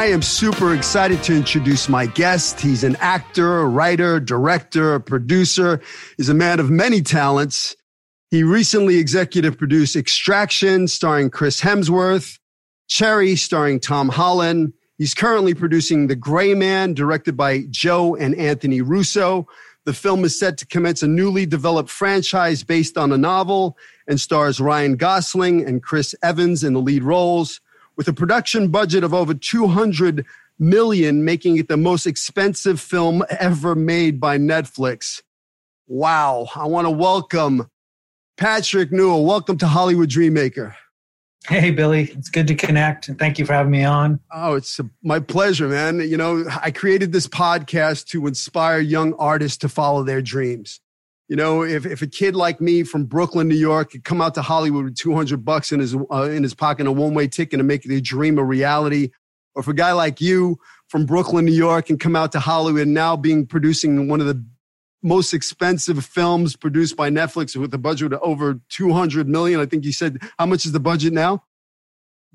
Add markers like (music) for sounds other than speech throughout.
I am super excited to introduce my guest. He's an actor, writer, director, producer. He's a man of many talents. He recently executive produced Extraction, starring Chris Hemsworth, Cherry, starring Tom Holland. He's currently producing The Gray Man, directed by Joe and Anthony Russo. The film is set to commence a newly developed franchise based on a novel and stars Ryan Gosling and Chris Evans in the lead roles with a production budget of over 200 million, making it the most expensive film ever made by Netflix. Wow. I want to welcome Patrick Newall. Welcome to Hollywood Dreammaker. Hey, Billy. It's good to connect. And thank you for having me on. Oh, it's a, my pleasure, man. You know, I created this podcast to inspire young artists to follow their dreams. You know, if, if a kid like me from Brooklyn, New York, could come out to Hollywood with 200 bucks in his, uh, in his pocket and a one way ticket to make their dream a reality, or if a guy like you from Brooklyn, New York, can come out to Hollywood now being producing one of the most expensive films produced by Netflix with a budget of over 200 million. I think you said, how much is the budget now?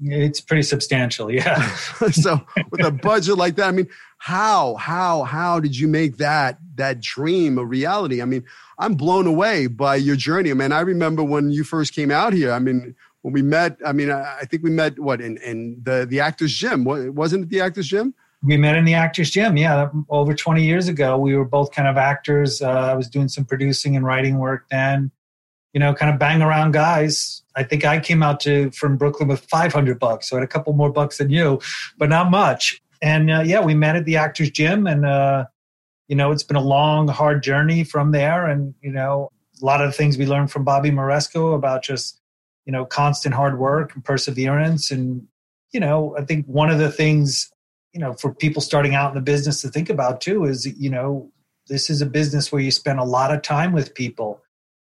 It's pretty substantial, yeah. (laughs) so with a budget like that, I mean, how, how, how did you make that that dream a reality? I mean, I'm blown away by your journey. I mean, I remember when you first came out here. I mean, when we met, I mean, I think we met what in in the the Actors Gym. Wasn't it the Actors Gym? We met in the Actors Gym. Yeah, over 20 years ago. We were both kind of actors. Uh, I was doing some producing and writing work then you know, kind of bang around guys. I think I came out to from Brooklyn with 500 bucks, so I had a couple more bucks than you, but not much. And uh, yeah, we met at the Actors Gym, and uh, you know, it's been a long, hard journey from there. And you know, a lot of the things we learned from Bobby Moresco about just you know constant hard work and perseverance. And you know, I think one of the things you know for people starting out in the business to think about too is you know this is a business where you spend a lot of time with people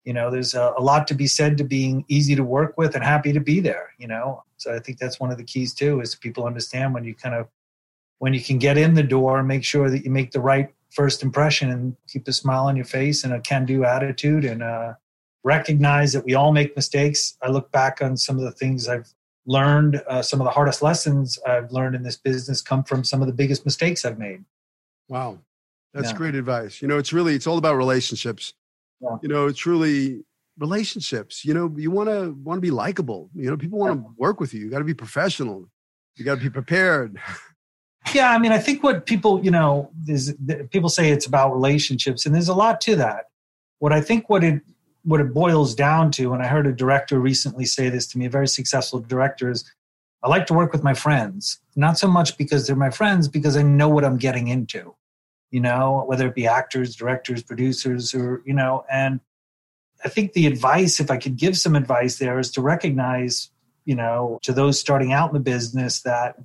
you know there's a, a, lot to be said to being easy to work with and happy to be there you know so i think that's one of the keys too is people understand when you kind of when you can get in the door make sure that you make the right first impression and keep a smile on your face and a can do attitude and uh, recognize that we all make mistakes. I look back on some of the things i've learned uh, some of the hardest lessons i've learned in this business come from some of the biggest mistakes i've made. Wow. That's yeah. great advice. You know it's really it's all about relationships. Yeah. you know it's truly relationships. You know you want to want to be likable. You know people want to work with you. You got to be professional. You got to be prepared (laughs) yeah i mean i think what people you know is people say it's about relationships and there's a lot to that. What i think what it what it boils down to and i heard a director recently say this to me a very successful director is i like to work with my friends not so much because they're my friends because i know what i'm getting into you know, whether it be actors, directors, producers, or, you know, and I think the advice, if I could give some advice there, is to recognize, you know, to those starting out in the business that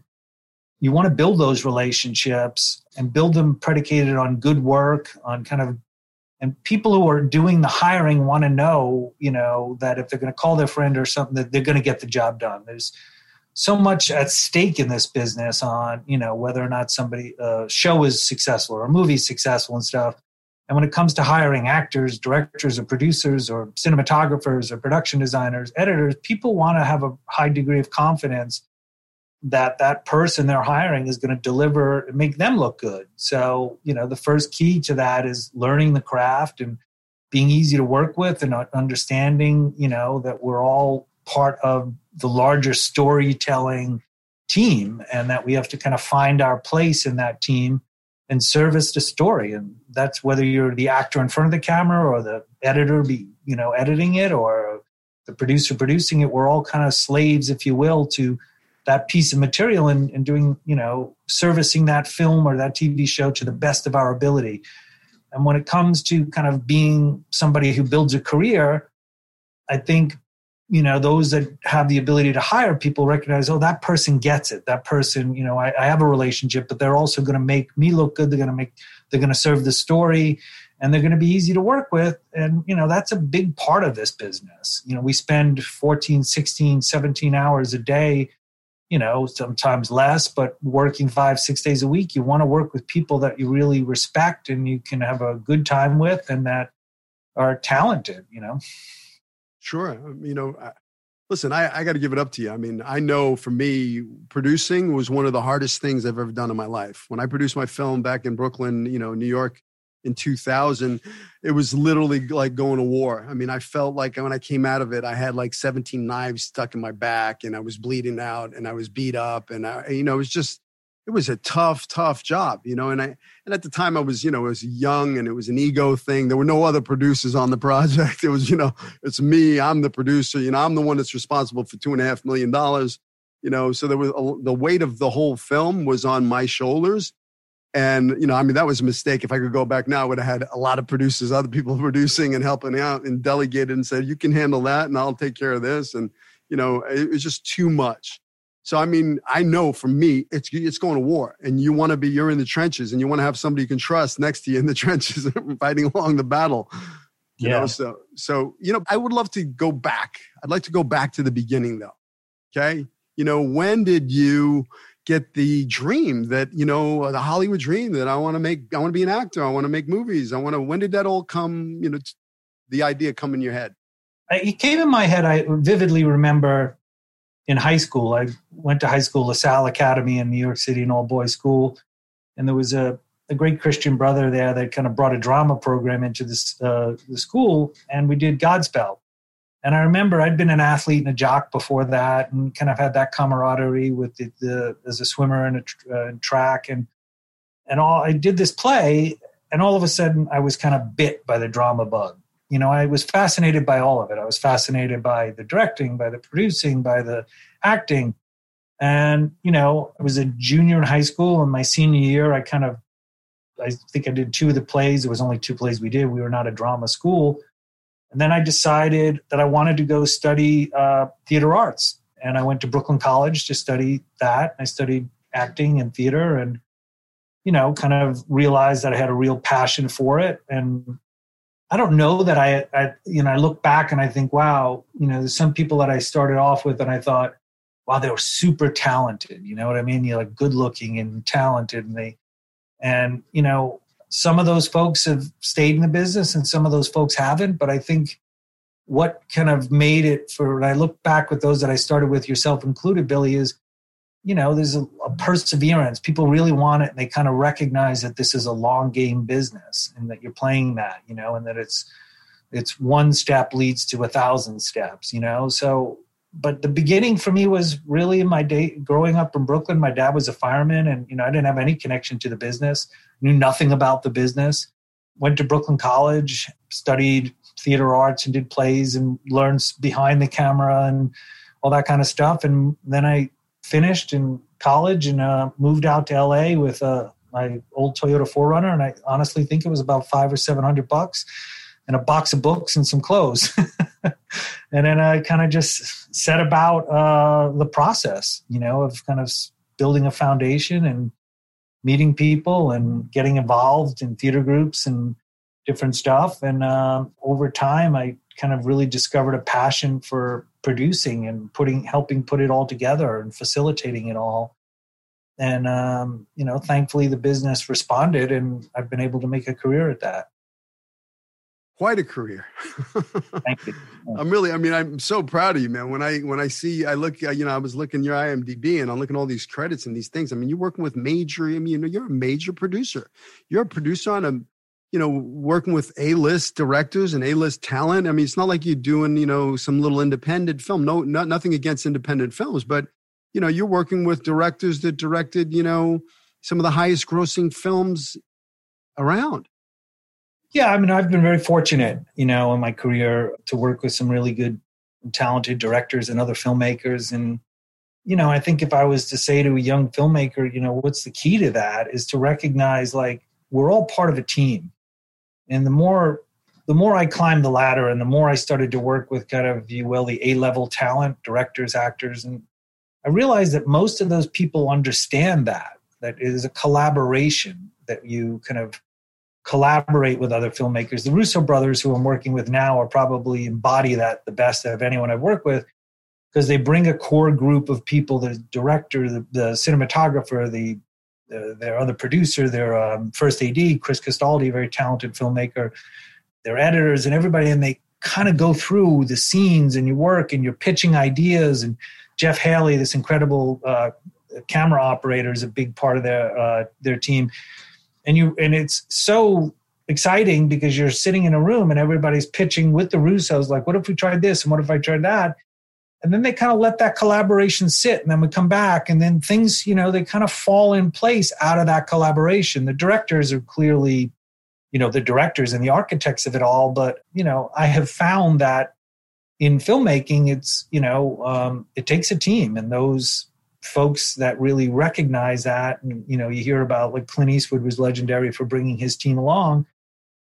you want to build those relationships and build them predicated on good work, on kind of, and people who are doing the hiring want to know, you know, that if they're going to call their friend or something, that they're going to get the job done. There's, so much at stake in this business on you know whether or not somebody a show is successful or a movie is successful and stuff and when it comes to hiring actors directors or producers or cinematographers or production designers editors people want to have a high degree of confidence that that person they're hiring is going to deliver and make them look good so you know the first key to that is learning the craft and being easy to work with and understanding you know that we're all part of the larger storytelling team and that we have to kind of find our place in that team and service the story. And that's whether you're the actor in front of the camera or the editor be, you know, editing it or the producer producing it. We're all kind of slaves, if you will, to that piece of material and, and doing, you know, servicing that film or that TV show to the best of our ability. And when it comes to kind of being somebody who builds a career, I think you know those that have the ability to hire people recognize oh that person gets it. That person you know i, I have a relationship but they're also going to make me look good. They're going to make they're going to serve the story and they're going to be easy to work with. And you know that's a big part of this business. You know we spend 14 16 17 hours a day you know sometimes less but working five six days a week you want to work with people that you really respect and you can have a good time with and that are talented you know Sure. You know, I, listen, I, I got to give it up to you. I mean, I know for me, producing was one of the hardest things I've ever done in my life. When I produced my film back in Brooklyn, you know, New York in 2000, it was literally like going to war. I mean, I felt like when I came out of it, I had like 17 knives stuck in my back and I was bleeding out and I was beat up. And, I, you know, it was just, it was a tough, tough job, you know. And I and at the time I was, you know, I was young and it was an ego thing. There were no other producers on the project. (laughs) It was, you know, it's me. I'm the producer. You know, I'm the one that's responsible for two and a half million dollars. You know, so there was a, the weight of the whole film was on my shoulders. And you know, I mean, that was a mistake. If I could go back now, I would have had a lot of producers, other people (laughs) producing and helping out, and delegated and said, "You can handle that, and I'll take care of this." And you know, it was just too much. So I mean, I know for me, it's it's going to war, and you want to be you're in the trenches, and you want to have somebody you can trust next to you in the (laughs) trenches, (laughs) fighting along the battle. You yeah. Know? So so you know, I would love to go back. I'd like to go back to the beginning, though. Okay, you know, when did you get the dream that you know the Hollywood dream that I want to make? I want to be an actor. I want to make movies. I want to. When did that all come? You know, the idea come in your head? It came in my head. I vividly remember in high school. I went to high school, LaSalle Academy in New York City, an all boys school, and there was a, a great Christian brother there that kind of brought a drama program into this uh, the school, and we did Godspell. And I remember I'd been an athlete and a jock before that, and kind of had that camaraderie with the, the as a swimmer and a uh, track, and and all. I did this play, and all of a sudden I was kind of bit by the drama bug. You know i was fascinated by all of it. I was fascinated by the directing by the producing by the acting. And you know i was a junior in high school and my senior year i kind of i think i did two of the plays. There was only two plays we did. We were not a drama school and then i decided that i wanted to go study uh, theater arts and i went to brooklyn college to study that i studied acting and theater and you know kind of realized that i had a real passion for it and I don't know that I, I, you know, I look back and I think, wow, you know, there's some people that I started off with and I thought, wow, they were super talented. You know what I mean? You're like good looking and talented and they, and, you know, some of those folks have stayed in the business and some of those folks haven't. But I think what kind of made it for, when I look back with those that I started with, yourself included, Billy, is you know there's a, a, perseverance people really want it and they kind of recognize that this is a long game business and that you're playing that you know and that it's it's one step leads to a thousand steps you know so but the beginning for me was really in my day growing up in brooklyn my dad was a fireman and you know i didn't have any connection to the business knew nothing about the business. Went to brooklyn college studied theater arts and did plays and learned behind the camera and all that kind of stuff. And then i finished in college and uh, moved out to LA with uh, my old Toyota 4Runner, and I honestly think it was about five or seven hundred bucks, and a box of books and some clothes. (laughs) (laughs) and then I kind of just set about uh, the process, you know, of kind of building a foundation and meeting people and getting involved in theater groups and different stuff. And uh, over time, I kind of really discovered a passion for producing and putting helping put it all together and facilitating it all and um, you know thankfully the business responded and i've been able to make a career at that quite a career (laughs) thank you i'm really i mean i'm so proud of you man when i when i see i look you know i was looking your imdb and i'm looking all these credits and these things i mean you're working with major i mean you know you're a major producer you're a producer on a you know, working with A-list directors and A-list talent. I mean, it's not like you're doing, you know, some little independent film. No, not nothing against independent films, but you know, you're working with directors that directed, you know, some of the highest grossing films around. Yeah, I mean, I've been very fortunate, you know, in my career to work with some really good, talented directors and other filmmakers. And, you know, I think if I was to say to a young filmmaker, you know, what's the key to that is to recognize like we're all part of a team. And the more the more I climbed the ladder and the more I started to work with kind of, you will, the A level talent, directors, actors, and I realized that most of those people understand that, that it is a collaboration, that you kind of collaborate with other filmmakers. The Russo brothers, who I'm working with now, are probably embody that the best of anyone I've worked with because they bring a core group of people the director, the, the cinematographer, the, the, their other producer, their um, first AD, Chris Castaldi, very talented filmmaker their editors and everybody, and they kind of go through the scenes and your work and you're pitching ideas. And Jeff Haley, this incredible uh, camera operator, is a big part of their uh, their team. And you and it's so exciting because you're sitting in a room and everybody's pitching with the Russos, like, what if we tried this and what if I tried that? And then they kind of let that collaboration sit and then we come back and then things, you know, they kind of fall in place out of that collaboration. The directors are clearly you know the directors and the architects of it all but you know i have found that in filmmaking it's you know um, it takes a team and those folks that really recognize that. And you know you hear about like clint eastwood was legendary for bringing his team along.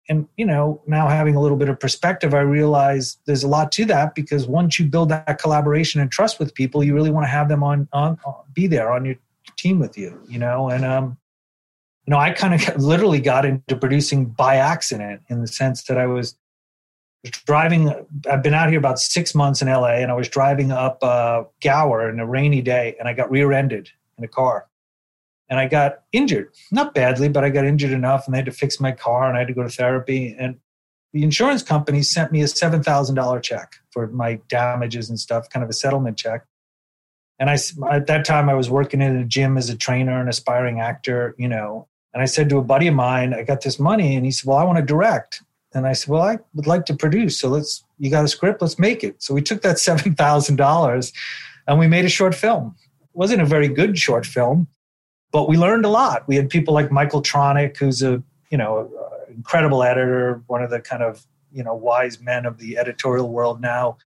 And you know now having a little bit of perspective i realize there's a lot to that because once you build that collaboration and trust with people you really want to have them on on, on be there on your team with you you know? And um you know, I kind of (laughs) literally got into producing by accident in the sense that I was driving. I've been out here about six months in LA, and I was driving up uh, Gower in a rainy day, and I got rear-ended in a car, and I got injured. Not badly, but I got injured enough, and they had to fix my car, and I had to go to therapy. And the insurance company sent me a seven thousand dollar check for my damages and stuff, kind of a settlement check. And I, at that time, I was working in a gym as a trainer and aspiring actor, you know, and I said to a buddy of mine, I got this money. And he said, Well, I want to direct. And I said, Well, I would like to produce. So let's, you got a script, let's make it. So we took that (laughs) $7,000 and we made a short film. It wasn't a very good short film, but we learned a lot. We had people like Michael Tronick, who's a, you know, incredible editor, one of the kind of, you know, wise men of the editorial world now.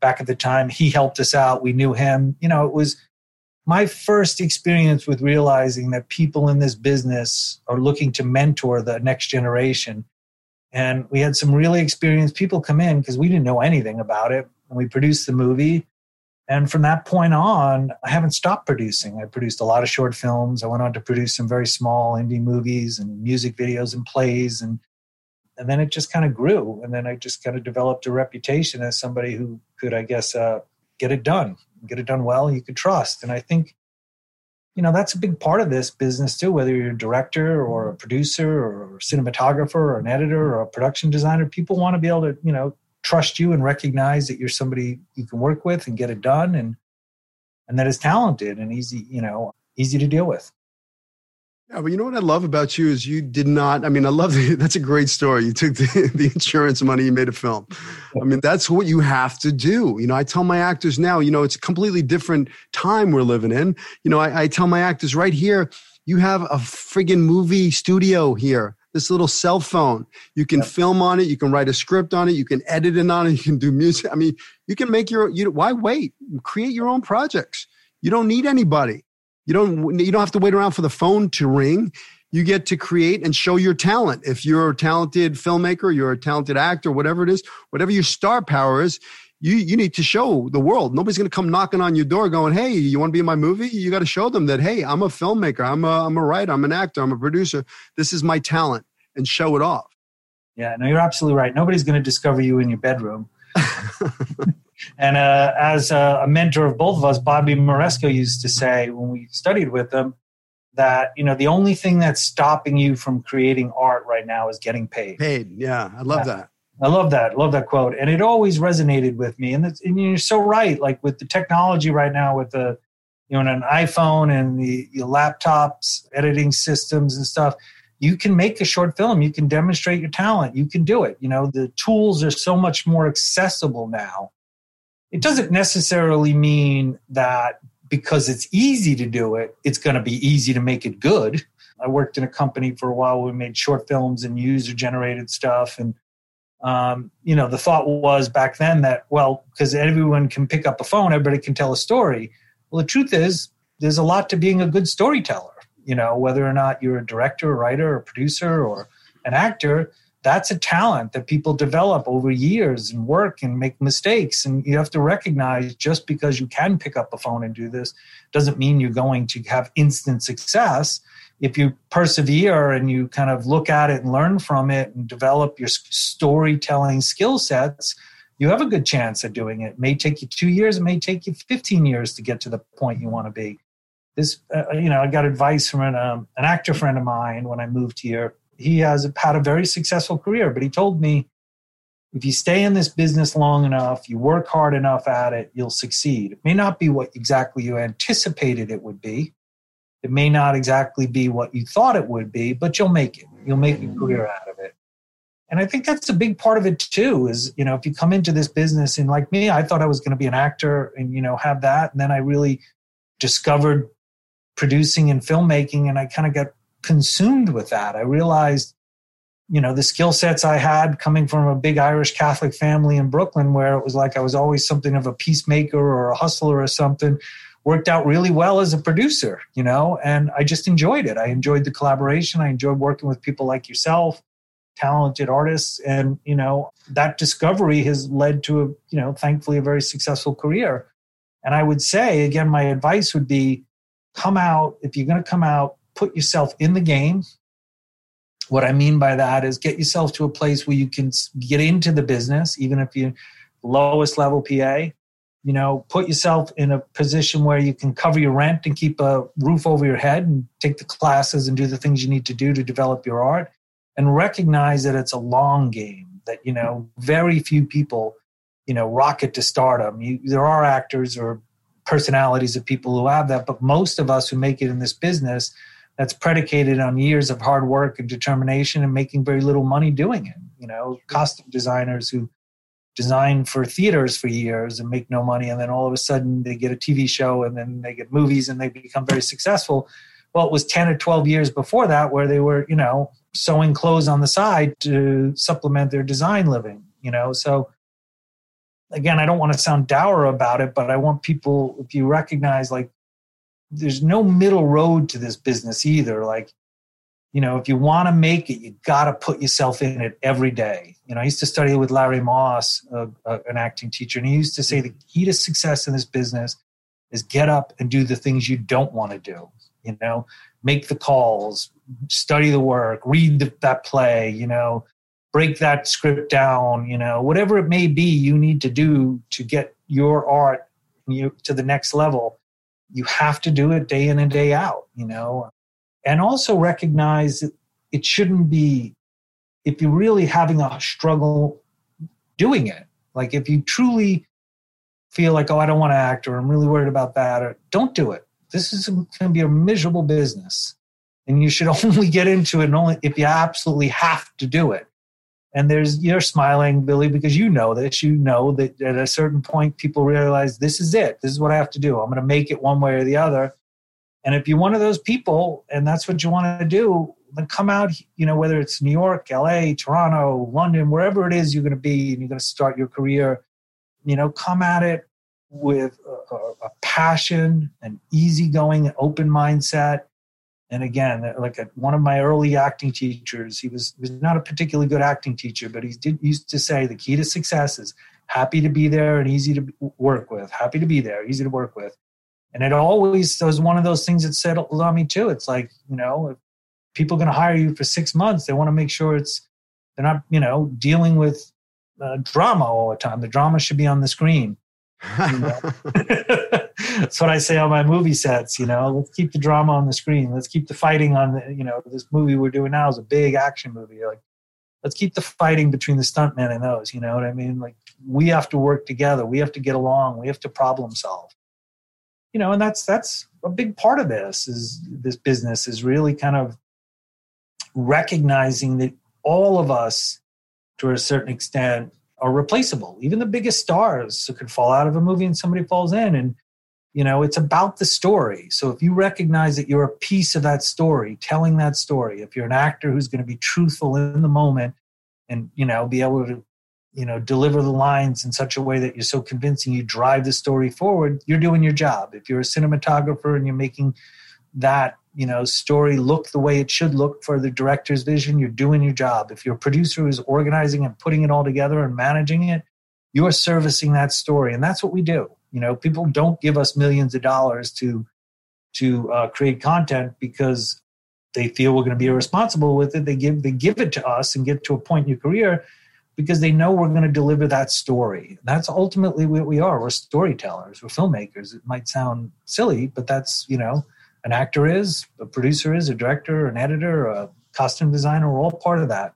Back at the time, he helped us out. We knew him. You know, it was my first experience with realizing that people in this business are looking to mentor the next generation. And we had some really experienced people come in because we didn't know anything about it. And we produced the movie. And from that point on, I haven't stopped producing. I produced a lot of short films. I went on to produce some very small indie movies and music videos and plays. And, and then it just kind of grew. And then I just kind of developed a reputation as somebody who could, I guess, uh, get it done get it done well, you could trust. And I think, you know, that's a big part of this business too, whether you're a director or a producer or a cinematographer or an editor or a production designer, people want to be able to, you know, trust you and recognize that you're somebody you can work with and get it done and and that is talented and easy, you know, easy to deal with. Yeah, but you know what I love about you is you did not. I mean, I love (laughs) the, that's a great story. You took the, (laughs) the insurance money, you made a film. I mean, that's what you have to do. You know, I tell my actors now, you know, it's a completely different time we're living in. You know, I, I tell my actors right here, you have a friggin' movie studio here. This little cell phone. You can film on it. You can write a script on it. You can edit it on it. (laughs) You can do music. I mean, you can make your. You why wait? Create your own projects. You don't need anybody. You don't you don't have to wait around for the phone to ring. You get to create and show your talent. If you're a talented filmmaker, you're a talented actor, whatever it is, whatever your star power is, you you need to show the world. Nobody's going to come knocking on your door going, "Hey, you want to be in my movie?" You got to show them that, "Hey, I'm a filmmaker. I'm a I'm a writer. I'm an actor. I'm a producer. This is my talent," and show it off. Yeah, no, you're absolutely right. Nobody's going to discover you in your bedroom. (laughs) And uh, as a, a, mentor of both of us, Bobby Moresco used to say when we studied with him that you know the only thing that's stopping you from creating art right now is getting paid. Paid, yeah, I love yeah. that. I love that. Love that quote, and it always resonated with me. And, and you're so right. Like with the technology right now, with the you know an iPhone and the, the laptops, editing systems and stuff, you can make a short film. You can demonstrate your talent. You can do it. You know the tools are so much more accessible now it doesn't necessarily mean that because it's easy to do it, it's going to be easy to make it good. I worked in a company for a while. We made short films and user generated stuff. And, um, you know, the thought was back then that, well, because everyone can pick up a phone, everybody can tell a story. Well, the truth is, there's a lot to being a good storyteller. You know, whether or not you're a director, writer, a producer, or an actor, that's a talent that people develop over years and work and make mistakes. And you have to recognize just because you can pick up a phone and do this doesn't mean you're going to have instant success if you persevere and you kind of look at it and learn from it and develop your storytelling skill sets, you have a good chance at doing it. It may take you two years, it may take you 15 years to get to the point you want to be. This, uh, you know, I got advice from an, um, an actor friend of mine when I moved here. He has had a very successful career, but he told me if you stay in this business long enough, you work hard enough at it, you'll succeed. It may not be what exactly you anticipated it would be, it may not exactly be what you thought it would be, but you'll make it. You'll make a career out of it. And I think that's a big part of it too, is, you know, if you come into this business and like me, I thought I was going to be an actor and, you know, have that. And then I really discovered producing and filmmaking and I kind of got consumed with that. I realized, you know, the skill sets I had coming from a big Irish Catholic family in Brooklyn, where it was like I was always something of a peacemaker or a hustler or something worked out really well as a producer, you know, and I just enjoyed it. I enjoyed the collaboration. I enjoyed working with people like yourself, talented artists. And, you know, that discovery has led to a, you know, thankfully a very successful career. And I would say, again, my advice would be come out, if you're going to come out, put yourself in the game. What I mean by that is get yourself to a place where you can get into the business, even if you're lowest level PA, you know put yourself in a position where you can cover your rent and keep a roof over your head and take the classes and do the things you need to do to develop your art and recognize that it's a long game that you know very few people you know rocket to stardom you, there are actors or personalities of people who have that but most of us who make it in this business that's predicated on years of hard work and determination and making very little money doing it you know costume designers who design for theaters for years and make no money and then all of a sudden they get a tv show and then they get movies and they become very successful. Well it was 10 or 12 years before that where they were you know sewing clothes on the side to supplement their design living you know so again i don't want to sound dour about it but i want people if you recognize like there's no middle road to this business either like you know, if you want to make it, you got to put yourself in it every day. You know, I used to study with Larry Moss, uh, uh, an acting teacher, and he used to say the key to success in this business is get up and do the things you don't want to do. You know, make the calls, study the work, read the, that play. You know, break that script down. You know, whatever it may be, you need to do to get your art you to the next level. You have to do it day in and day out. You know, and also recognize that it shouldn't be if you're really having a struggle doing it like if you truly feel like oh i don't want to act or i'm really worried about that or don't do it this is going to be a miserable business and you should (laughs) only get into it only if you absolutely have to do it and there's you're smiling billy because you know this you know that at a certain point people realize this is it this is what i have to do i'm going to make it one way or the other and if you're one of those people and that's what you want to do, then come out, you know, whether it's New York, LA, Toronto, London, wherever it is you're going to be and you're going to start your career, you know, come at it with a, a passion, an easygoing, open mindset. And again, like a, one of my early acting teachers, he was, was not a particularly good acting teacher, but he did used to say the key to success is happy to be there and easy to work with. Happy to be there, easy to work with and it always was one of those things that settled on me too. It's like, you know, if people are going to hire you for six months, they want to make sure it's, they're not, you know, dealing with uh, drama all the time. The drama should be on the screen. (laughs) You know? (laughs) That's what I say on my movie sets. You know, let's keep the drama on the screen. Let's keep the fighting on the. You know, this movie we're doing now is a big action movie. Like, let's keep the fighting between the stuntmen and those. You know what I mean? Like, we have to work together. We have to get along. We have to problem solve you know, and that's that's a big part of this is this business is really kind of recognizing that all of us, to a certain extent, are replaceable. Even the biggest stars could fall out of a movie and somebody falls in, and you know it's about the story. So if you recognize that you're a piece of that story telling that story if you're an actor who's going to be truthful in the moment and you know be able to you know deliver the lines in such a way that you're so convincing you drive the story forward you're doing your job. If you're a cinematographer and you're making that you know story look the way it should look for the director's vision you're doing your job. If you're a producer who's organizing and putting it all together and managing it you're servicing that story and that's what we do you know, people don't give us millions of dollars to to uh, create content because they feel we're going to be irresponsible with it. They give they give it to us and get to a point in your career because they know we're going to deliver that story. That's ultimately what we are. We're storytellers. We're filmmakers. It might sound silly, but that's you know, an actor is, a producer is, a director, an editor, a costume designer. We're all part of that.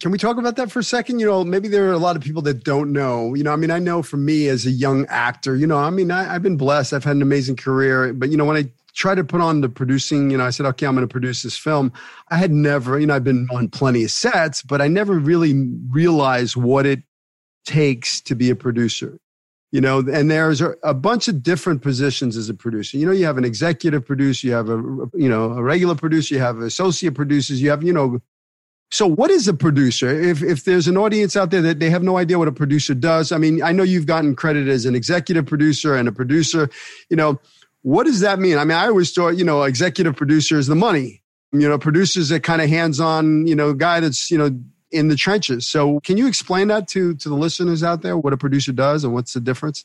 Can we talk about that for a second? You know, maybe there are a lot of people that don't know. You know, I mean, I know for me as a young actor, you know, I mean, I, have been blessed. I've had an amazing career. But, you know, when I tried to put on the producing, you know, I said, okay, I'm going to produce this film. I had never, you know, I've been on plenty of sets, but I never really realized what it takes to be a producer. You know, and there's a, a bunch of different positions as a producer. You know, you have an executive producer, you have a, you know, a regular producer, you have associate producers, you have, you know, so, what is a producer? If if there's an audience out there that they have no idea what a producer does, I mean, I know you've gotten credit as an executive producer and a producer. You know, what does that mean? I mean, I always thought, you know, executive producer is the money. You know, producers a kind of hands-on, you know, guy that's you know in the trenches. So, can you explain that to to the listeners out there what a producer does and what's the difference?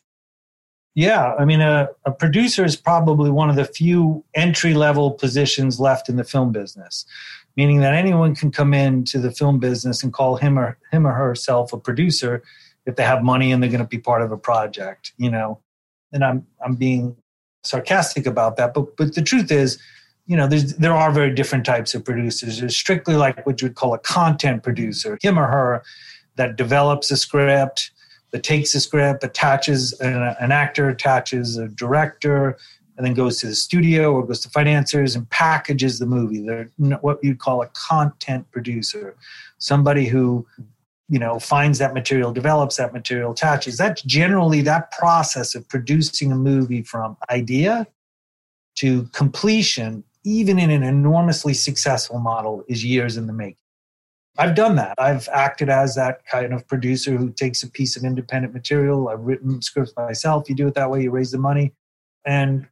Yeah, I mean, a, a producer is probably one of the few entry level positions left in the film business meaning that anyone can come into the film business and call him or him or herself a producer if they have money and they're going to be part of a project you know? And i'm i'm being sarcastic about that but but the truth is you know there's there are very different types of producers. There's strictly like what you would call a content producer him or her that develops a script that takes a script attaches an, an actor attaches a director and then goes to the studio or goes to financiers and packages the movie. They're what you'd call a content producer, somebody who you know finds that material, develops that material, attaches. That's generally that process of producing a movie from idea to completion, even in an enormously successful model, is years in the making. I've done that. I've acted as that kind of producer who takes a piece of independent material. I've written scripts myself. You do it that way, you raise the money. And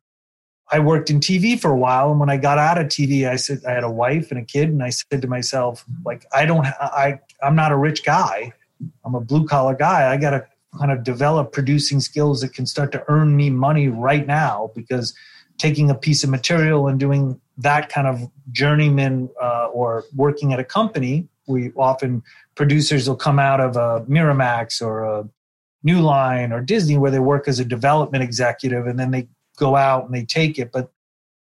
I worked in TV for a while, and when I got out of TV, I said I had a wife and a kid, and I said to myself, like, I don't, I, I'm not a rich guy. I'm a blue collar guy. I got to kind of develop producing skills that can start to earn me money right now because taking a piece of material and doing that kind of journeyman uh, or working at a company, we often producers will come out of a Miramax or a New Line or Disney where they work as a development executive and then they go out and they take it. But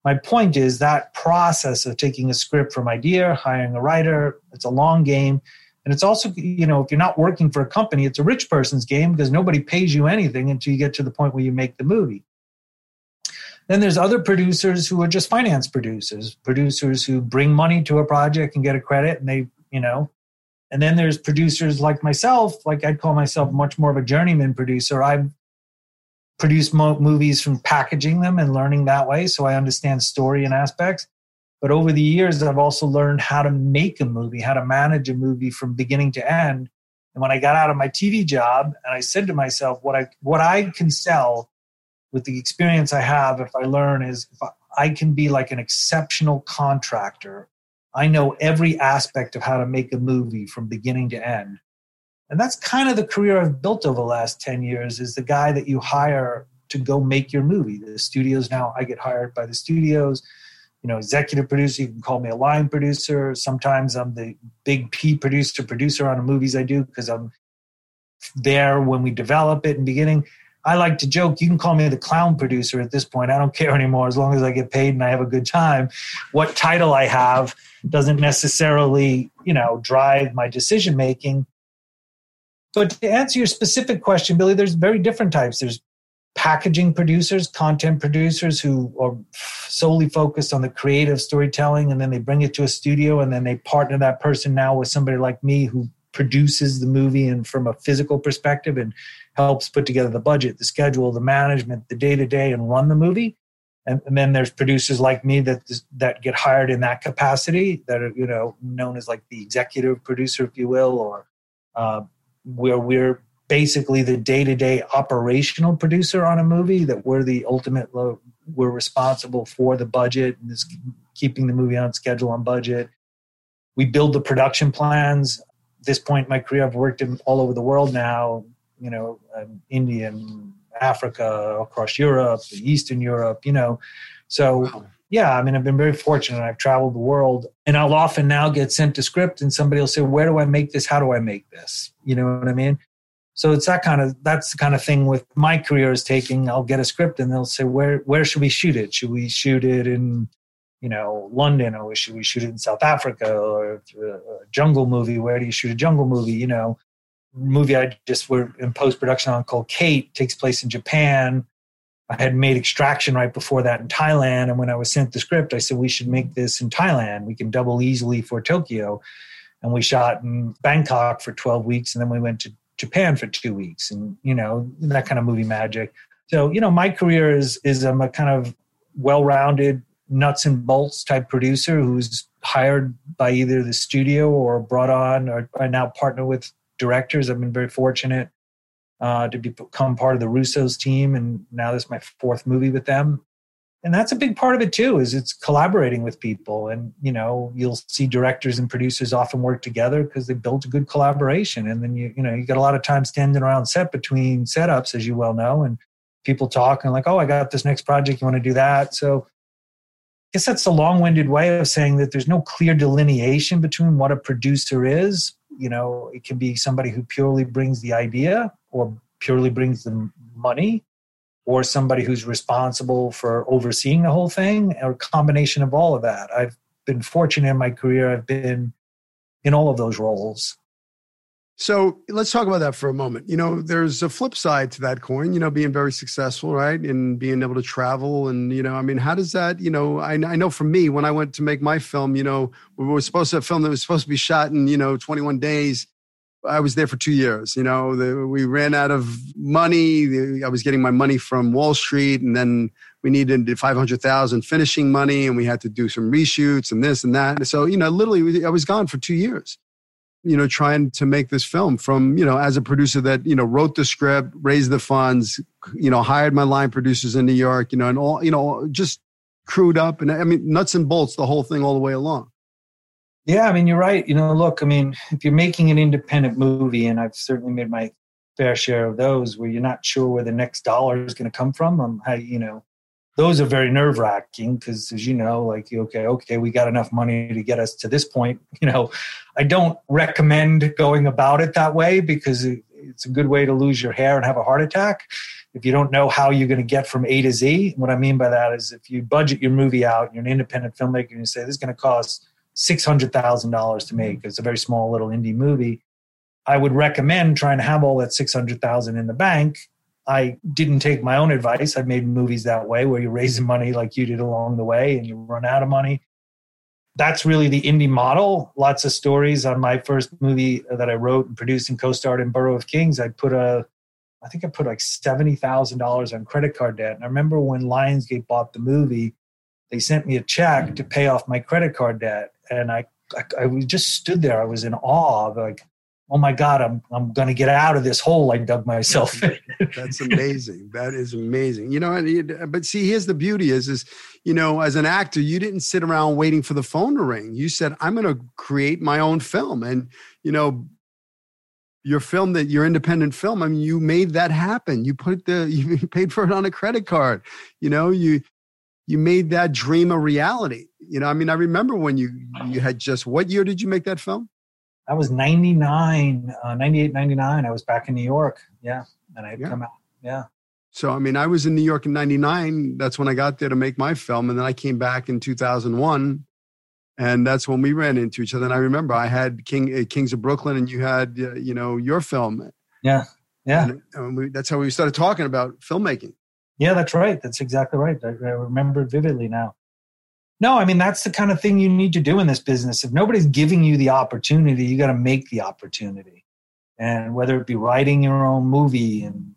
my point is that process of taking a script from idea, hiring a writer, it's a long game. And it's also, you know, if you're not working for a company, it's a rich person's game because nobody pays you anything until you get to the point where you make the movie. Then there's other producers who are just finance producers, producers who bring money to a project and get a credit and they, you know, and then there's producers like myself, like I'd call myself much more of a journeyman producer. I've produce mo- movies from packaging them and learning that way. So I understand story and aspects. But over the years, I've also learned how to make a movie, how to manage a movie from beginning to end. And when I got out of my TV job, and I said to myself, what I what I can sell with the experience I have, if I learn, is if I can be like an exceptional contractor. I know every aspect of how to make a movie from beginning to end and that's kind of the career I've built over the last 10 years is the guy that you hire to go make your movie. The studios now, I get hired by the studios. You know, executive producer, you can call me a line producer. Sometimes I'm the big P producer, producer on the movies I do because I'm there when we develop it in beginning. I like to joke, you can call me the clown producer at this point. I don't care anymore as long as I get paid and I have a good time. What title I have doesn't necessarily, you know, drive my decision making but to answer your specific question, Billy, there's very different types. There's packaging producers, content producers who are solely focused on the creative storytelling, and then they bring it to a studio, and then they partner that person now with somebody like me who produces the movie and from a physical perspective and helps put together the budget, the schedule, the management, the day to day, and run the movie. And, and, then there's producers like me that that get hired in that capacity, that are you know known as like the executive producer, if you will, or uh, where we're basically the day to day operational producer on a movie. That we're the ultimate, we're responsible for the budget and this, keeping the movie on schedule on budget. We build the production plans. At this point in my career, I've worked in all over the world now, you know, um, India and Africa, across Europe, Eastern Europe, you know. So, wow. Yeah, I mean, I've been very fortunate. I've traveled the world, and I'll often now get sent a script, and somebody will say, "Where do I make this? How do I make this?" You know what I mean? So it's that kind of that's the kind of thing with my career is taking. I'll get a script, and they'll say, "Where where should we shoot it? Should we shoot it in?" you know London or should we shoot it in South Africa or uh, a jungle movie? Where do you shoot a jungle movie? You know, movie I just were in post production on called Kate takes place in Japan. I had made Extraction right before that in Thailand, and when I was sent the script, I said we should make this in Thailand. We can double easily for Tokyo, and we shot in Bangkok for twelve weeks, and then we went to Japan for two weeks, and you know that kind of movie magic. So you know, my career is is I'm a kind of well-rounded nuts and bolts type producer who's hired by either the studio or brought on or I now partner with directors. I've been very fortunate uh, to become part of the Russo's team, and now this is my fourth movie with them. And that's a big part of it too. Is it's collaborating with people, and you know you'll see directors and producers often work together because they built a good collaboration. And then you you know you got a lot of time standing around set between setups, as you well know, and people talk and like, oh, I got this next project. You want to do that? So I guess that's a long-winded way of saying that there's no clear delineation between what a producer is you know it can be somebody who purely brings the idea or purely brings the money or somebody who's responsible for overseeing the whole thing or combination of all of that i've been fortunate in my career i've been in all of those roles so let's talk about that for a moment. You know, there's a flip side to that coin, you know, being very successful, right? And being able to travel. And, you know, I mean, how does that, you know, I, I know for me, when I went to make my film, you know, we were supposed to film that was supposed to be shot in, you know, 21 days. I was there for two years. You know, the, we ran out of money. The, I was getting my money from Wall Street, and then we needed 500,000 finishing money, and we had to do some reshoots and this and that. So, you know, literally, I was gone for two years you know, trying to make this film from, you know, as a producer that, you know, wrote the script, raised the funds, you know, hired my line producers in New York, you know, and all, you know, just crewed up and I mean, nuts and bolts, the whole thing all the way along. Yeah, I mean, you're right. You know, look, I mean, if you're making an independent movie, and I've certainly made my fair share of those where you're not sure where the next dollar is going to come from, um, how, you know, those are very nerve wracking because as you know like okay okay we got enough money to get us to this point (laughs) you know i don't recommend going about it that way because it's a good way to lose your hair and have a heart attack if you don't know how you're going to get from a to z what i mean by that is if you budget your movie out you're an independent filmmaker and you say this is going to cost $600000 to make it's a very small little indie movie i would recommend trying to have all that 600000 in the bank I didn't take my own advice. I've made movies that way where you're raising (laughs) money like you did along the way and you run out of money. That's really the indie model. Lots of stories on my first movie that I wrote and produced and co-starred in Borough of Kings. I put a, I think I put like seventy thousand dollars on credit card debt. And I remember when Lionsgate bought the movie, they sent me a check to pay off my credit card debt, and I, I, I just stood there. I was in awe of like, oh my god i'm i'm going to get out of this hole i dug myself (laughs) in. that's (laughs) amazing. That is amazing. You know but see here's the beauty is is you know as an actor you didn't sit around waiting for the phone to ring. You said i'm going to create my own film. And you know your film that your independent film i mean you made that happen. You put the (laughs) you paid for it on a credit card. You know you you made that dream a reality you know i mean i remember when you you had just what year did you make that film I was 99, uh, 98, 99. I was back in New York. Yeah. And I had yeah. come out. Yeah. So, I mean, I was in New York in 99. That's when I got there to make my film. And then I came back in 2001. And that's when we ran into each other. And I remember I had King, uh, Kings of Brooklyn and you had, uh, you know, your film. Yeah. Yeah. And, and we, that's how we started talking about filmmaking. Yeah, that's right. That's exactly right. I, I remember vividly now. No, I mean that's the kind of thing you need to do in this business. If nobody's giving you the opportunity, you got to make the opportunity. And whether it be writing your own movie and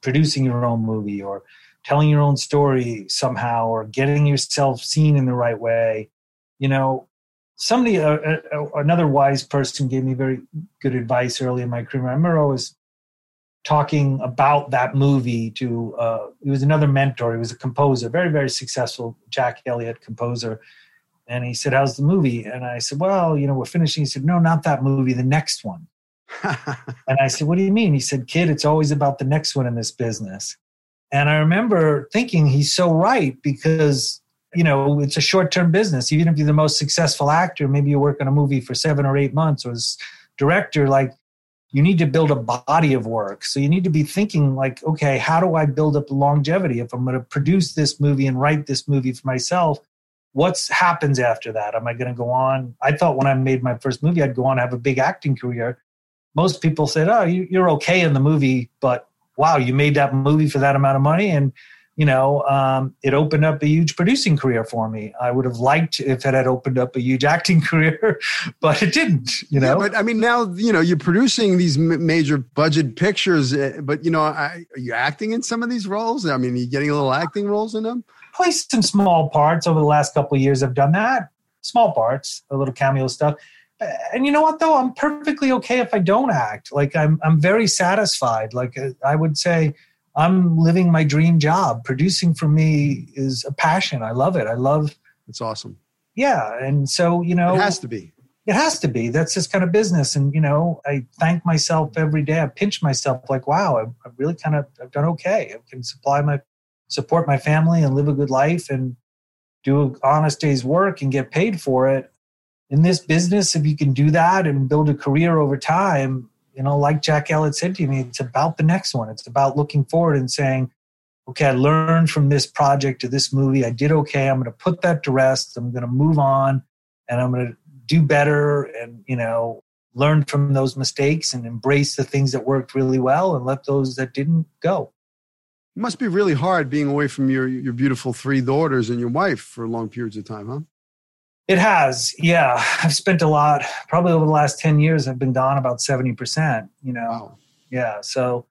producing your own movie or telling your own story somehow or getting yourself seen in the right way, you know, somebody, uh, uh, another wise person gave me very good advice early in my career. I remember I was talking about that movie to uh, he was another mentor. He was a composer very very successful jack elliott composer. And he said how's the movie? And i said well you know we're finishing. He said no not that movie the next one. (laughs) And i said what do you mean? He said kid it's always about the next one in this business. And i remember thinking he's so right because you know it's a short-term business. Even if you're the most successful actor maybe you work on a movie for seven or eight months or as director like you need to build a body of work. So you need to be thinking like, okay, how do I build up longevity? If I'm going to produce this movie and write this movie for myself, what's happens after that? Am I going to go on? I thought when I made my first movie, I'd go on and have a big acting career. Most people said, oh, you're okay in the movie, but wow, you made that movie for that amount of money. And you know, um, it opened up a huge producing career for me. I would have liked if it had opened up a huge (laughs) acting career, but it didn't. You know, yeah, but I mean, now you know you're producing these major budget pictures, eh, but you know, I, are you acting in some of these roles? I mean, are you getting a little acting roles in them? Play some small parts over the last couple of years. I've done that, small parts, a little cameo stuff. And you know what though, I'm perfectly okay if I don't act. Like I'm, I'm very satisfied. Like uh, I would say I'm living my dream job. Producing for me is a passion. I love it. I love. It's awesome. Yeah, and so you know, it has to be. It has to be. That's just kind of business, and you know, I thank myself every day. I pinch myself like, wow, I've, I've really kind of I've done okay. I can supply my support my family and live a good life and do an honest day's work and get paid for it. In this business, if you can do that and build a career over time, you know, like Jack Elliott said to me, it's about the next one. It's about looking forward and saying, okay, I learned from this project to this movie. I did okay. I'm going to put that to rest. I'm going to move on and I'm going to do better and, you know, learn from those mistakes and embrace the things that worked really well and let those that didn't go. It must be really hard being away from your, your beautiful three daughters and your wife for long periods of time, huh? It has, yeah. I've spent a lot. Probably over the last ten years, I've been gone about seventy percent. You know, wow. yeah. So,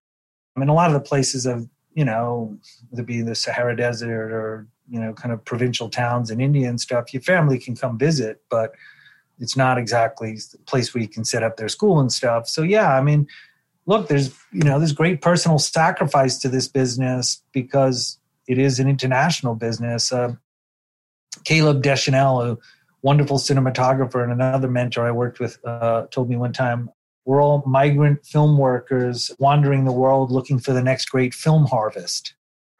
I mean, a lot of the places of you know, whether it be the Sahara Desert or you know, kind of provincial towns in India and stuff, your family can come visit, but it's not exactly the place where you can set up their school and stuff. So, yeah, I mean, look, there's you know, there's great personal sacrifice to this business because it is an international business. Uh, Caleb Deschanel, who wonderful cinematographer and another mentor I worked with uh, told me one time we're all migrant film workers wandering the world looking for the next great film harvest.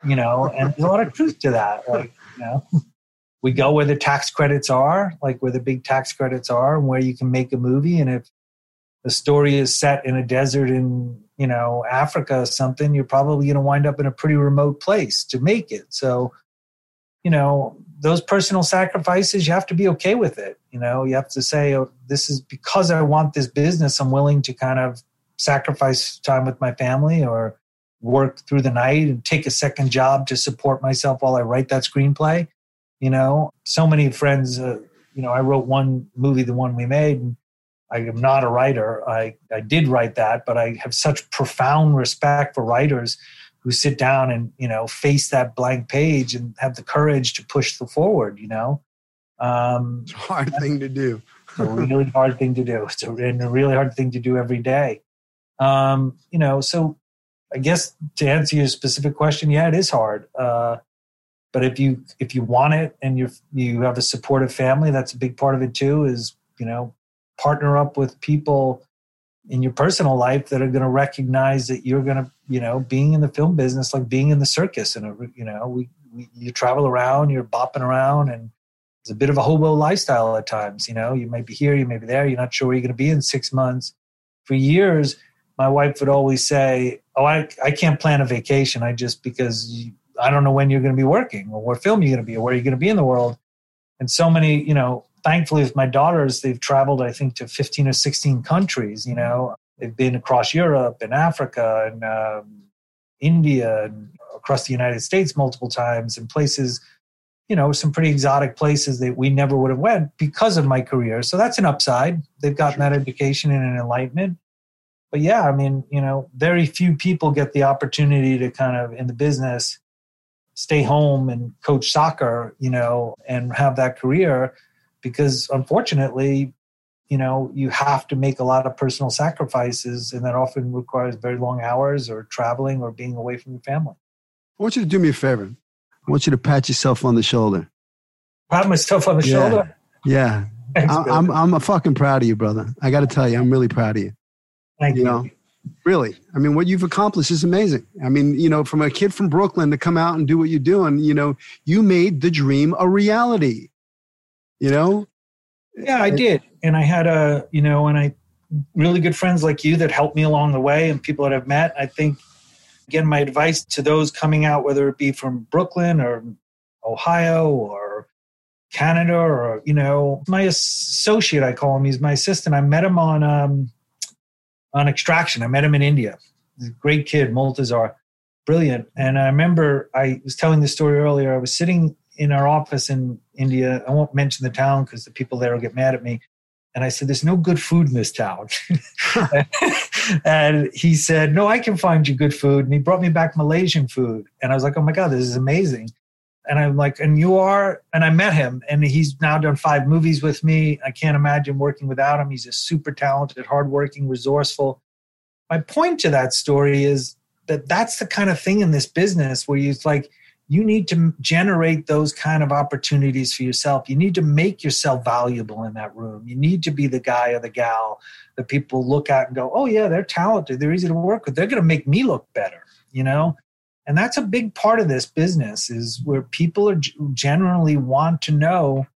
You know, and there's a lot of truth to that. Like, you know, (laughs) we go where the tax credits are, like where the big tax credits are, and where you can make a movie. And if the story is set in a desert in you know Africa or something, you're probably going to wind up in a pretty remote place to make it. So, you know, those personal sacrifices, you have to be okay with it. You know, you have to say, oh, this is because I want this business, I'm willing to kind of sacrifice time with my family or work through the night and take a second job to support myself while I write that screenplay. You know, so many friends, uh, you know, I wrote one movie, the one we made, and I am not a writer. I, I did write that, but I have such profound respect for writers who sit down and you know face that blank page and have the courage to push the forward you know? Um, it's a hard thing to do. it's a really (laughs) hard thing to do. It's a, and a really hard thing to do every day. Um, you know so i guess to answer your specific question yeah it is hard. Uh, but if you if you want it and you you have a supportive family that's a big part of it too is you know partner up with people in your personal life that are going to recognize that you're going to you know being in the film business like being in the circus and you know we, we, you travel around you're bopping around and it's a bit of a hobo lifestyle at times you know? You may be here you may be there you're not sure where you're going to be in six months. For years my wife would always say oh i, I can't plan a vacation i just because you, i don't know when you're going to be working or what film you're going to be or where you're going to be in the world. And so many you know thankfully with my daughters they've traveled i think to 15 or 16 countries you know. They've been across europe and africa and um, india and across the united states multiple times and places you know some pretty exotic places that we never would have went because of my career. So that's an upside. They've gotten that education and an enlightenment. But yeah, I mean, you know, very few people get the opportunity to kind of in the business stay home and coach soccer, you know, and have that career because unfortunately, you know, you have to make a lot of personal sacrifices and that often requires very long hours or traveling or being away from your family. I want you to do me a favor. I want you to pat yourself on the shoulder. Pat myself on the yeah. shoulder? Yeah. (laughs) Thanks, I'm, I'm, I'm fucking proud of you, brother. I got to tell you, I'm really proud of you. Thank you. you know, really. I mean, what you've accomplished is amazing. I mean, you know, from a kid from Brooklyn to come out and do what you're doing, you know, you made the dream a reality. You know? Yeah, I did. And I had a, you know, and I really good friends like you that helped me along the way and people that I've met. I think again my advice to those coming out whether it be from Brooklyn or Ohio or Canada or you know my associate I call him he's my assistant I met him on um, on extraction. I met him in India. Great kid, Multazar, brilliant. And I remember I was telling this story earlier. I was sitting in our office in India. I won't mention the town because the people there will get mad at me. And I said, There's no good food in this town. (laughs) and he said, No, I can find you good food. And he brought me back Malaysian food. And I was like, Oh my God, this is amazing. And I'm like, And you are? And I met him. And he's now done five movies with me. I can't imagine working without him. He's a super talented, hardworking, resourceful. My point to that story is that that's the kind of thing in this business where you like, you need to generate those kind of opportunities for yourself. You need to make yourself valuable in that room. You need to be the guy or the gal that people look at and go, oh, yeah, they're talented. They're easy to work with. They're going to make me look better, you know? And that's a big part of this business is where people are generally want to know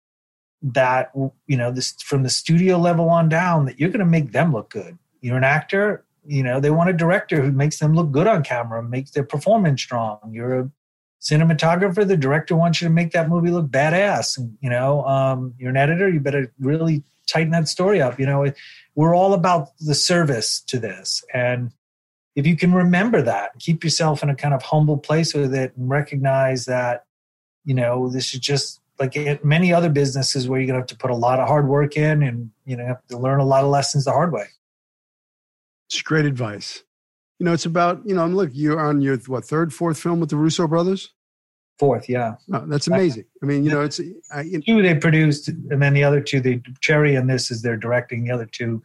that, you know, this from the studio level on down that you're going to make them look good. You're an actor, you know, they want a director who makes them look good on camera, makes their performance strong. You're a cinematographer the director wants you to make that movie look badass. And you know um, you're an editor you better really tighten that story up. You know we're all about the service to this. And if you can remember that keep yourself in a kind of humble place with it and recognize that you know this is just like many other businesses where you're going to have to put a lot of hard work in and you know have to learn a lot of lessons the hard way. It's great advice you know, it's about, you know, I'm look, you're on your, what, third, fourth film with the Russo brothers? Fourth, yeah. Oh, that's amazing. I mean, you know, it's. I, you two they produced, and then the other two, the Cherry and this is their directing. The other two,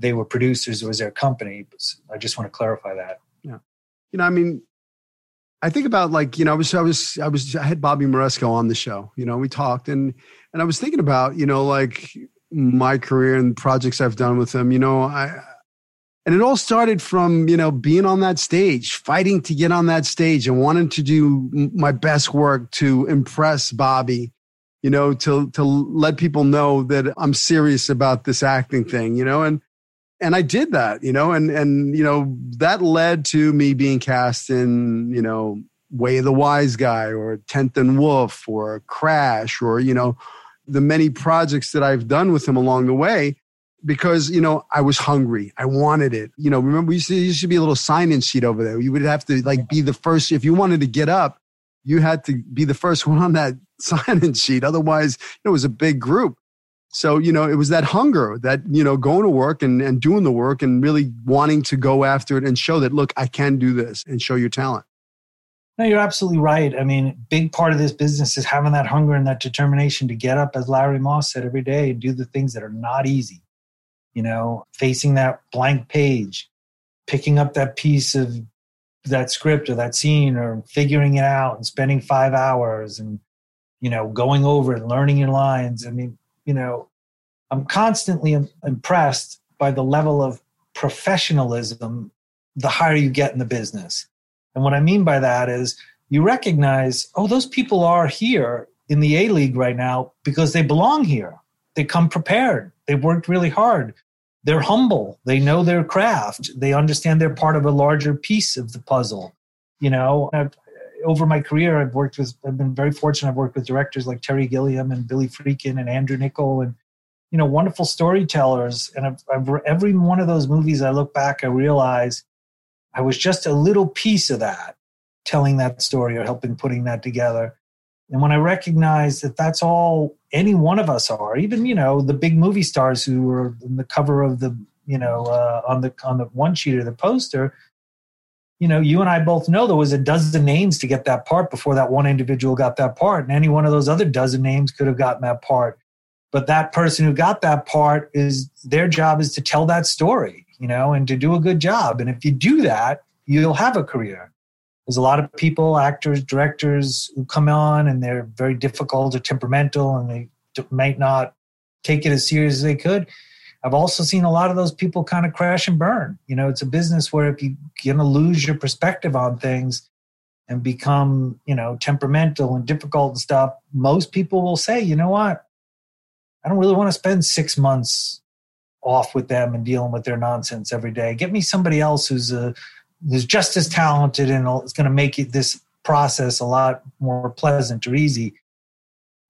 they were producers. It was their company. I just want to clarify that. Yeah. You know, I mean, I think about like, you know, I was, I was, I was, I had Bobby Moresco on the show, you know, we talked and, and I was thinking about, you know, like my career and projects I've done with him, you know, I, and it all started from, you know, being on that stage, fighting to get on that stage and wanting to do my best work to impress Bobby, you know, to, to let people know that I'm serious about this acting thing, you know, and, and I did that, you know, and, and, you know, that led to me being cast in, you know, Way of the Wise Guy or Tenth and Wolf or Crash or, you know, the many projects that I've done with him along the way because you know I was hungry. I wanted it. You know, remember we used to, used to be a little sign-in sheet over there. You would have to like be the first if you wanted to get up. You had to be the first (laughs) one on that sign-in sheet. Otherwise, it was a big group. So you know, it was that hunger, that you know, going to work and and doing the work and really wanting to go after it and show that look, I can do this and show your talent. No, you're absolutely right. I mean, big part of this business is having that hunger and that determination to get up, as Larry Moss said, every day and do the things that are not easy you know, facing that blank page, picking up that piece of that script or that scene or figuring it out and spending five hours and, you know, going over and learning your lines. I mean, you know, I'm constantly impressed by the level of professionalism the higher you get in the business. And what I mean by that is you recognize, oh, those people are here in the A League right now because they belong here. They come prepared. They've worked really hard. They're humble. They know their craft. They understand they're part of a larger piece of the puzzle. You know, I've, over my career, I've worked with, I've been very fortunate. I've worked with directors like Terry Gilliam and Billy Friedkin and Andrew Niccol and, you know, wonderful storytellers. And I've, I've, every one of those movies, I look back, I realize I was just a little piece of that, telling that story or helping putting that together. And when I recognize that that's all any one of us are, even, you know, the big movie stars who were in the cover of the you know, uh, on the on the one sheet or the poster, you know, you and I both know there was a dozen names to get that part before that one individual got that part, and any one of those other dozen names could have gotten that part. But that person who got that part is their job is to tell that story, you know, and to do a good job. And if you do that, you'll have a career. There's a lot of people, actors, directors who come on and they're very difficult or temperamental and they might not take it as serious as they could. I've also seen a lot of those people kind of crash and burn. You know, it's a business where if you're going to lose your perspective on things and become, you know, temperamental and difficult and stuff, most people will say, you know what? I don't really want to spend six months off with them and dealing with their nonsense every day. Get me somebody else who's a, who's just as talented and it's going to make it, this process a lot more pleasant or easy.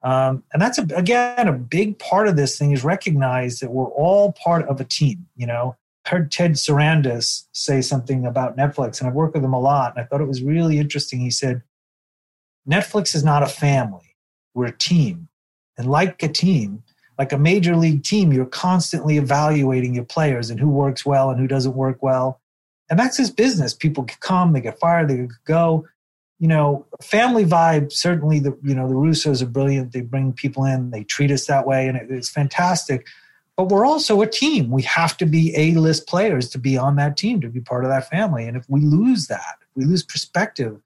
Um, and that's a, again a big part of this thing is recognize that we're all part of a team. You know, I heard Ted Sarandos say something about Netflix, and I've worked with him a lot, and I thought it was really interesting. He said, "Netflix is not a family; we're a team, and like a team, like a major league team, you're constantly evaluating your players and who works well and who doesn't work well." And that's his business. People come, they get fired, they go you know, family vibe. Certainly, the you know the Russos are brilliant. They bring people in, they treat us that way, and it, it's fantastic. But we're also a team. We have to be A list players to be on that team, to be part of that family. And if we lose that, if we lose perspective,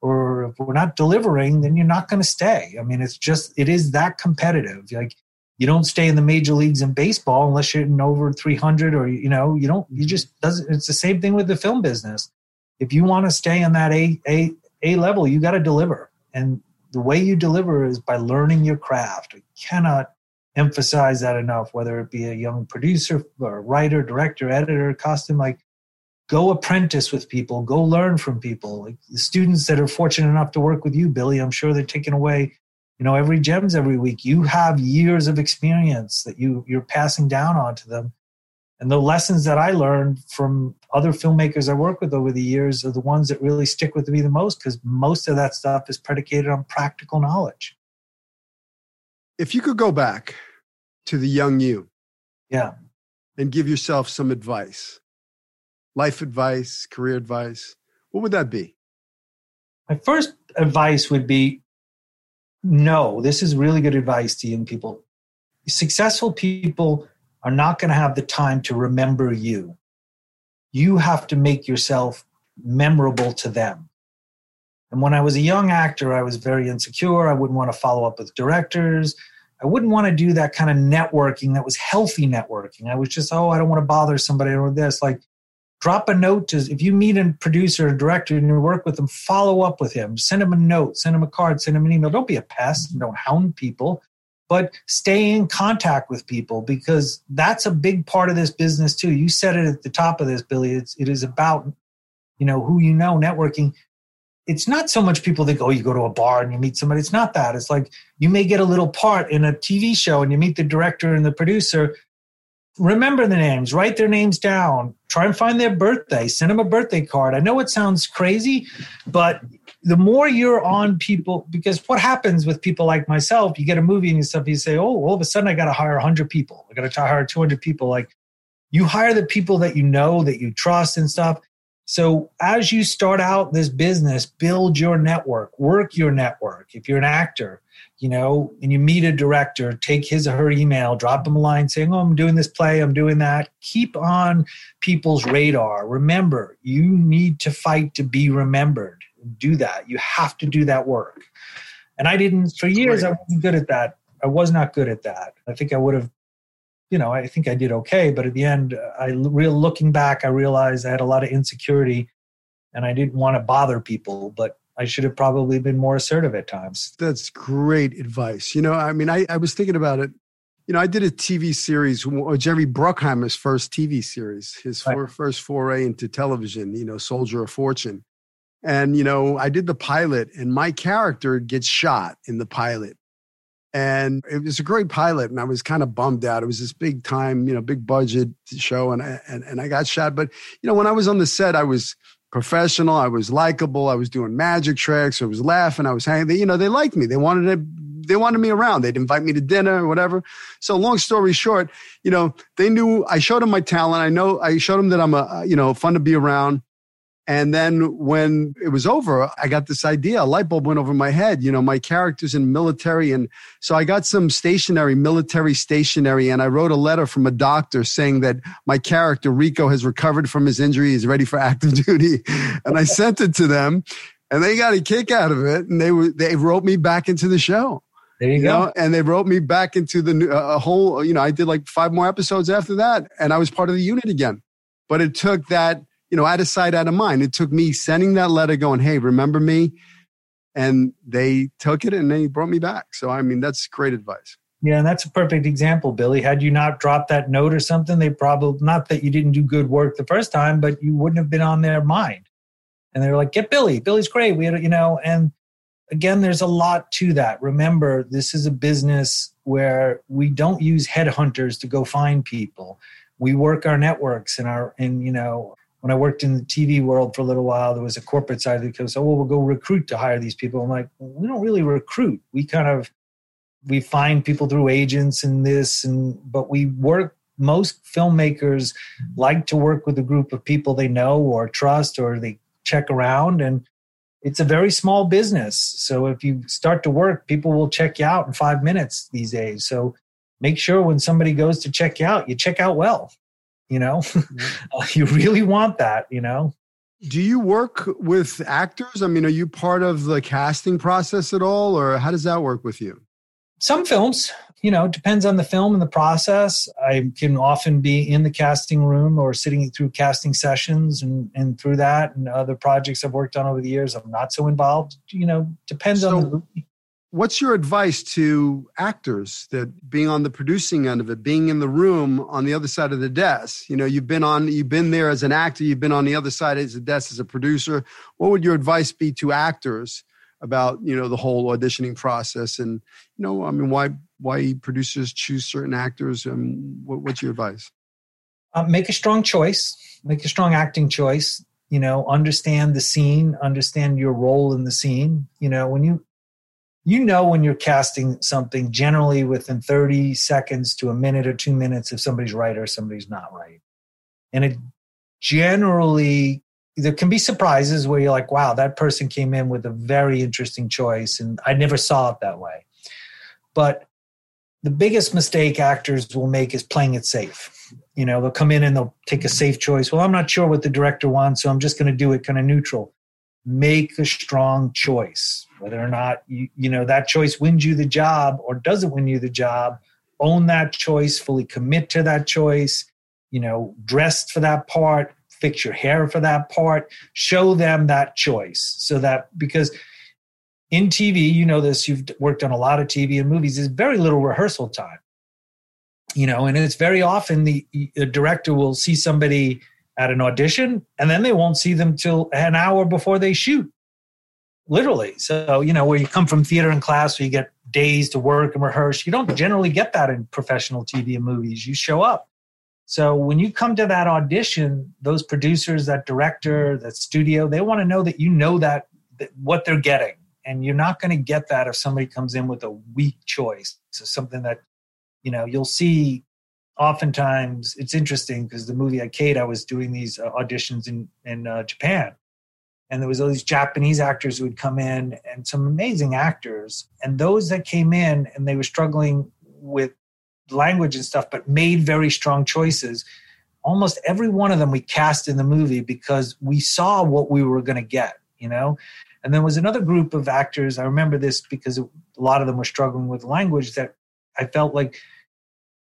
or if we're not delivering, then you're not going to stay. I mean, it's just it is that competitive. Like you don't stay in the major leagues in baseball unless you're in over 300, or you know you don't. You mm-hmm. just doesn't. It's the same thing with the film business. If you want to stay in that A A a level, you got to deliver. And the way you deliver is by learning your craft. I cannot emphasize that enough, whether it be a young producer or writer, director, editor, costume, like go apprentice with people, go learn from people. Like the students that are fortunate enough to work with you, Billy, I'm sure they're taking away, you know, every gems every week. You have years of experience that you you're passing down onto them. And the lessons that I learned from other filmmakers I work with over the years are the ones that really stick with me the most because most of that stuff is predicated on practical knowledge. If you could go back to the young you, yeah, and give yourself some advice, life advice, career advice, what would that be? My first advice would be no, this is really good advice to young people. Successful people are not going to have the time to remember you. You have to make yourself memorable to them. And when I was a young actor, I was very insecure. I wouldn't want to follow up with directors. I wouldn't want to do that kind of networking that was healthy networking. I was just, oh, I don't want to bother somebody or this. Like, drop a note to, if you meet a producer or director and you work with them, follow up with him. Send him a note, send him a card, send him an email. Don't be a pest. Don't hound people but stay in contact with people because that's a big part of this business too. You said it at the top of this, Billy. It's, it is about, you know, who you know, networking. It's not so much people think, oh, you go to a bar and you meet somebody. It's not that. It's like you may get a little part in a TV show and you meet the director and the producer. Remember the names, write their names down, try and find their birthday, send them a birthday card. I know it sounds crazy, but the more you're on people, because what happens with people like myself, you get a movie and stuff, you say, oh, all of a sudden I got to hire 100 people. I got to hire 200 people. Like you hire the people that you know, that you trust and stuff. So as you start out this business, build your network, work your network. If you're an actor, you know, and you meet a director, take his or her email, drop them a line saying, Oh, I'm doing this play, I'm doing that. Keep on people's radar. Remember, you need to fight to be remembered do that. You have to do that work. And I didn't, for years, I wasn't good at that. I was not good at that. I think I would have, you know, I think I did okay. But at the end, I real looking back, I realized I had a lot of insecurity and I didn't want to bother people. But I should have probably been more assertive at times. That's great advice. You know, I mean, I, I was thinking about it. You know, I did a TV series, uh, Jerry Bruckheimer's first TV series, his right. first foray into television, you know, Soldier of Fortune. And, you know, I did the pilot and my character gets shot in the pilot. And it was a great pilot. And I was kind of bummed out. It was this big time, you know, big budget show. And, I, and, and I got shot. But, you know, when I was on the set, I was, professional. I was likable. I was doing magic tricks. I was laughing. I was hanging. They, You know, they liked me. They wanted to. They wanted me around. They'd invite me to dinner or whatever. So, long story short, you know, they knew I showed them my talent. I know I showed them that I'm a you know fun to be around. And then when it was over, I got this idea. A light bulb went over my head. You know, my character's in military. And so I got some stationery, military stationery, and I wrote a letter from a doctor saying that my character, Rico, has recovered from his injury. He's ready for active (laughs) duty. And I sent it to them and they got a kick out of it. And they were, they wrote me back into the show. There you, you go. Know? And they wrote me back into the uh, whole, you know, I did like five more episodes after that. And I was part of the unit again. But it took that you know, out of sight, out of mind. It took me sending that letter going, hey, remember me? And they took it and they brought me back. So, I mean, that's great advice. Yeah, and that's a perfect example, Billy. Had you not dropped that note or something, they probably, not that you didn't do good work the first time, but you wouldn't have been on their mind. And they were like, get Billy. Billy's great. We had, you know, and again, there's a lot to that. Remember, this is a business where we don't use headhunters to go find people. We work our networks and our, and, you know, when I worked in the TV world for a little while, there was a corporate side that goes, "Oh, well, we'll go recruit to hire these people." I'm like, well, we don't really recruit. We kind of we find people through agents and this, and but we work. Most filmmakers like to work with a group of people they know or trust, or they check around, and it's a very small business. So if you start to work, people will check you out in five minutes these days. So make sure when somebody goes to check you out, you check out well you know? (laughs) Uh, you really want that you know? Do you work with actors? I mean are you part of the casting process at all or how does that work with you? Some films you know depends on the film and the process. I can often be in the casting room or sitting through casting sessions and, and through that and other projects i've worked on over the years. I'm not so involved you know depends so, on the movie what's your advice to actors that being on the producing end of it being in the room on the other side of the desk? You know you've been on you've been there as an actor you've been on the other side as a desk as a producer. What would your advice be to actors about you know the whole auditioning process? And you know i mean why why producers choose certain actors and what, what's your advice? Uh, make a strong choice make a strong acting choice you know understand the scene understand your role in the scene. You know when you you know when you're casting something generally within 30 seconds to a minute or two minutes if somebody's right or somebody's not right. And it generally there can be surprises where you're like wow that person came in with a very interesting choice and i never saw it that way. But the biggest mistake actors will make is playing it safe. You know they'll come in and they'll take a safe choice. Well i'm not sure what the director wants so i'm just going to do it kind of neutral make a strong choice whether or not you, you know that choice wins you the job or doesn't win you the job own that choice fully commit to that choice you know dress for that part fix your hair for that part show them that choice so that because in tv you know this you've worked on a lot of tv and movies there's very little rehearsal time you know and it's very often the, the director will see somebody at an audition and then they won't see them till an hour before they shoot. Literally. So you know where you come from theater and class where you get days to work and rehearse you don't generally get that in professional tv and movies. You show up. So when you come to that audition those producers that director that studio they want to know that you know that, that what they're getting and you're not going to get that if somebody comes in with a weak choice so something that you know you'll see oftentimes it's interesting because the movie Arcade, I was doing these uh, auditions in in uh, Japan, and there was all these Japanese actors who would come in, and some amazing actors, and those that came in and they were struggling with language and stuff, but made very strong choices. Almost every one of them we cast in the movie because we saw what we were going to get, you know. And there was another group of actors. I remember this because a lot of them were struggling with language that I felt like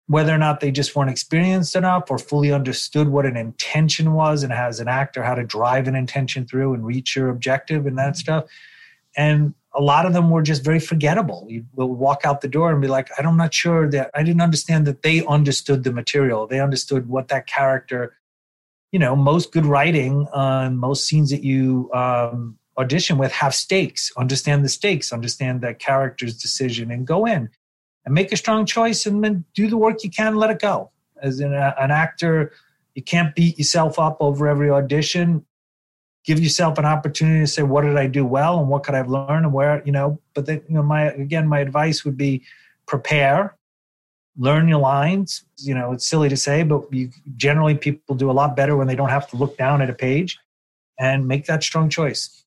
whether or not they just weren't experienced enough or fully understood what an intention was and as an actor how to drive an intention through and reach your objective and that mm-hmm. stuff. And a lot of them were just very forgettable. You will walk out the door and be like i'm not sure that i didn't understand that they understood the material. They understood what that character you know most good writing on most scenes that you um, audition with have stakes. Understand the stakes. Understand that character's decision and go in and make a strong choice and then do the work you can let it go. As an, an actor, you can't beat yourself up over every audition. give yourself an opportunity to say, what did I do well and what could I have learned and where, you know, but then, you know, my, again, my advice would be prepare, learn your lines. You know, it's silly to say, but you generally people do a lot better when they don't have to look down at a page and make that strong choice.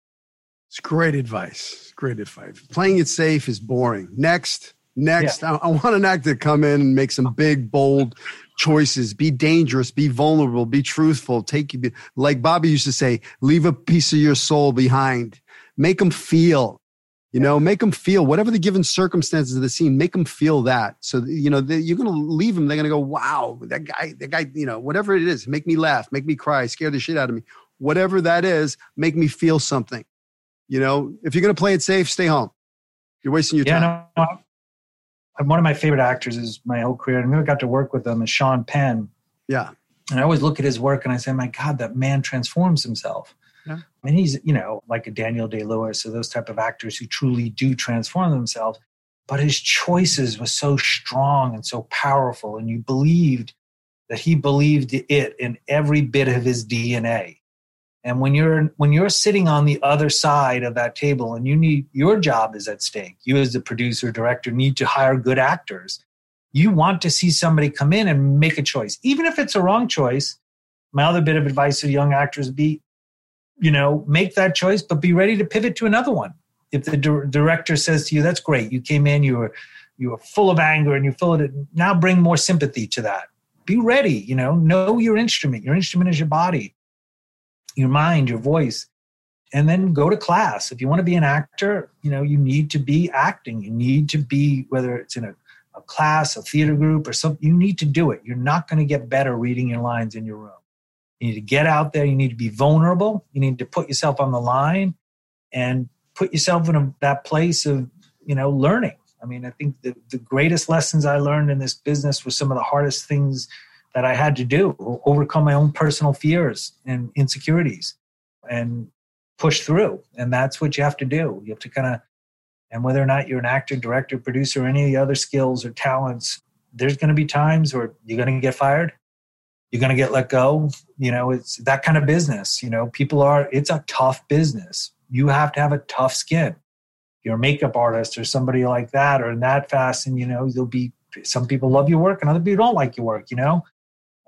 It's great advice. Great advice. Playing it safe is boring. Next, next, yeah. I, I want an actor to come in and make some oh. big, bold choices. Be dangerous. Be vulnerable. Be truthful. Take you like Bobby used to say, leave a piece of your soul behind. Make them feel. You know, make them feel whatever the given circumstances of the scene. Make them feel that. So you know, you're going to leave them. They're going to go, "Wow, that guy, that guy." You know, whatever it is, make me laugh, make me cry, scare the shit out of me. Whatever that is, make me feel something. You know, if you're going to play it safe, stay home. You're wasting your yeah, time. No, one of my favorite actors is my whole career. I never got to work with him is Sean Penn. Yeah. And I always look at his work and I say, my God, that man transforms himself. Yeah. I mean, he's, you know, like a Daniel Day Lewis or those type of actors who truly do transform themselves. But his choices were so strong and so powerful. And you believed that he believed it in every bit of his DNA. And when you're when you're sitting on the other side of that table and you need your job is at stake, you as the producer director need to hire good actors. You want to see somebody come in and make a choice, even if it's a wrong choice. My other bit of advice to young actors be, you know, make that choice, but be ready to pivot to another one. If the di- director says to you, "That's great, you came in, you were you were full of anger and you feel it," now bring more sympathy to that. Be ready, you know, know your instrument. Your instrument is your body your mind, your voice, and then go to class. If you want to be an actor, you know, you need to be acting. You need to be, whether it's in a, a class, a theater group, or something, you need to do it. You're not going to get better reading your lines in your room. You need to get out there. You need to be vulnerable. You need to put yourself on the line and put yourself in a, that place of, you know, learning. I mean, I think the, the greatest lessons I learned in this business were some of the hardest things that I had to do, overcome my own personal fears and insecurities and push through. And that's what you have to do. You have to kind of, and whether or not you're an actor, director, producer, any of the other skills or talents, there's going to be times where you're going to get fired. You're going to get let go. You know, it's that kind of business. You know, people are, it's a tough business. You have to have a tough skin. You're a makeup artist or somebody like that or in that and you know, you'll be some people love your work and other people don't like your work, you know?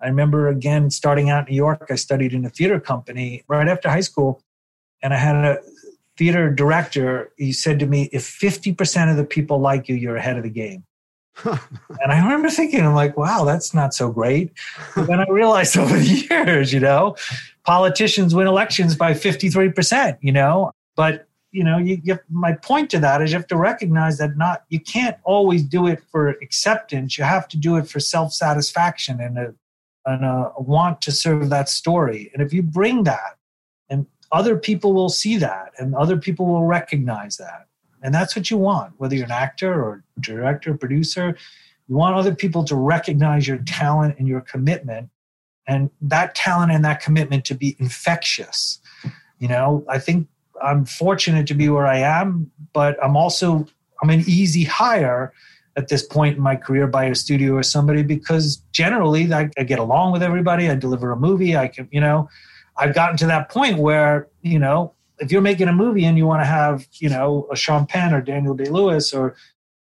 I remember again starting out in New York, I studied in a theater company right after high school. And I had a theater director. He said to me, If 50% of the people like you, you're ahead of the game. (laughs) and I remember thinking, I'm like, wow, that's not so great. But then I realized (laughs) over the years, you know, politicians win elections by 53%, you know, but you know, you, you, my point to that is you have to recognize that not you can't always do it for acceptance. You have to do it for self satisfaction and a and a want to serve that story. And if you bring that, and other people will see that, and other people will recognize that, and that's what you want, whether you're an actor or director, producer. You want other people to recognize your talent and your commitment, and that talent and that commitment to be infectious. You know, I think I'm fortunate to be where I am, but I'm also I'm an easy hire at this point in my career by a studio or somebody because generally I, I, get along with everybody. I deliver a movie. I can, you know, I've gotten to that point where, you know, if you're making a movie and you want to have, you know, a Sean Penn or Daniel Day Lewis or,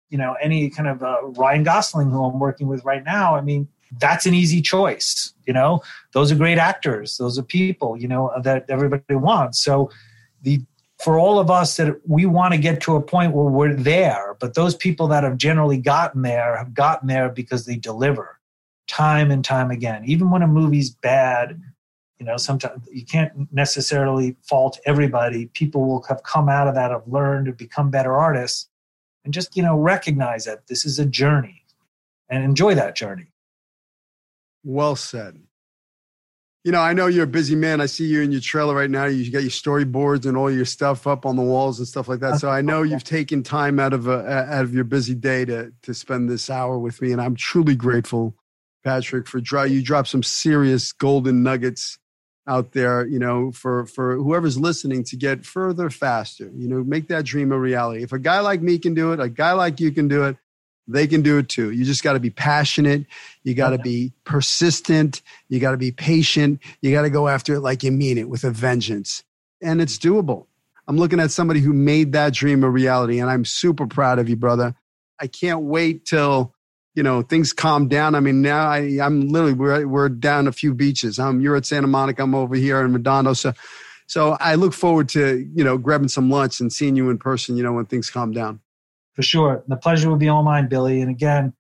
you know, any kind of uh, Ryan Gosling who I'm working with right now, I mean, that's an easy choice. You know, those are great actors. Those are people, you know, that everybody wants. So the for all of us that we want to get to a point where we're there, but those people that have generally gotten there have gotten there because they deliver time and time again. Even when a movie's bad, you know, sometimes you can't necessarily fault everybody. People will have come out of that, have learned to become better artists, and just, you know, recognize that this is a journey and enjoy that journey. Well said you know, I know you're a busy man. I see you in your trailer right now. You got your storyboards and all your stuff up on the walls and stuff like that. So I know you've taken time out of a, out of your busy day to to spend this hour with me, and I'm truly grateful, Patrick, for dry. You dropped some serious golden nuggets out there. You know, for for whoever's listening to get further faster. You know, make that dream a reality. If a guy like me can do it, a guy like you can do it they can do it too. You just got to be passionate. You got to be persistent. You got to be patient. You got to go after it like you mean it with a vengeance. and it's doable. I'm looking at somebody who made that dream a reality, and I'm super proud of you, brother. I can't wait till you know things calm down. I mean, now I, am literally we're we're down a few beaches. I'm you're at Santa Monica. I'm over here in Redondo. So, so I look forward to you know grabbing some lunch and seeing you in person. You know when things calm down. For sure, the pleasure will be all mine, Billy. And again,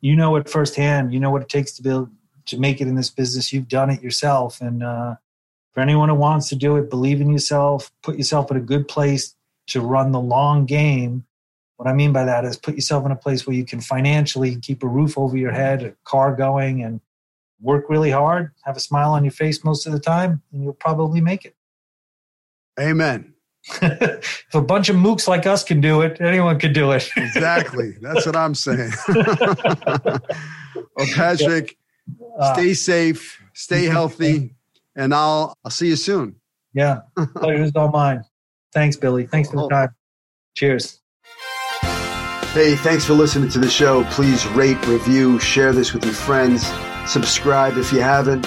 you know it firsthand. You know what it takes to build to make it in this business. You've done it yourself, and uh, for anyone who wants to do it, believe in yourself, put yourself in a good place to run the long game. What I mean by that is put yourself in a place where you can financially keep a roof over your head, a car going, and work really hard, have a smile on your face most of the time, and you'll probably make it. Amen. If a bunch of mooks like us can do it, anyone can do it. (laughs) exactly. That's what I'm saying. (laughs) well, Patrick, uh, stay safe, stay healthy, and I'll I'll see you soon. Yeah, (laughs) pleasure's all mine. Thanks, Billy. Thanks for the oh. time. Cheers. Hey, thanks for listening to the show. Please rate, review, share this with your friends. Subscribe if you haven't.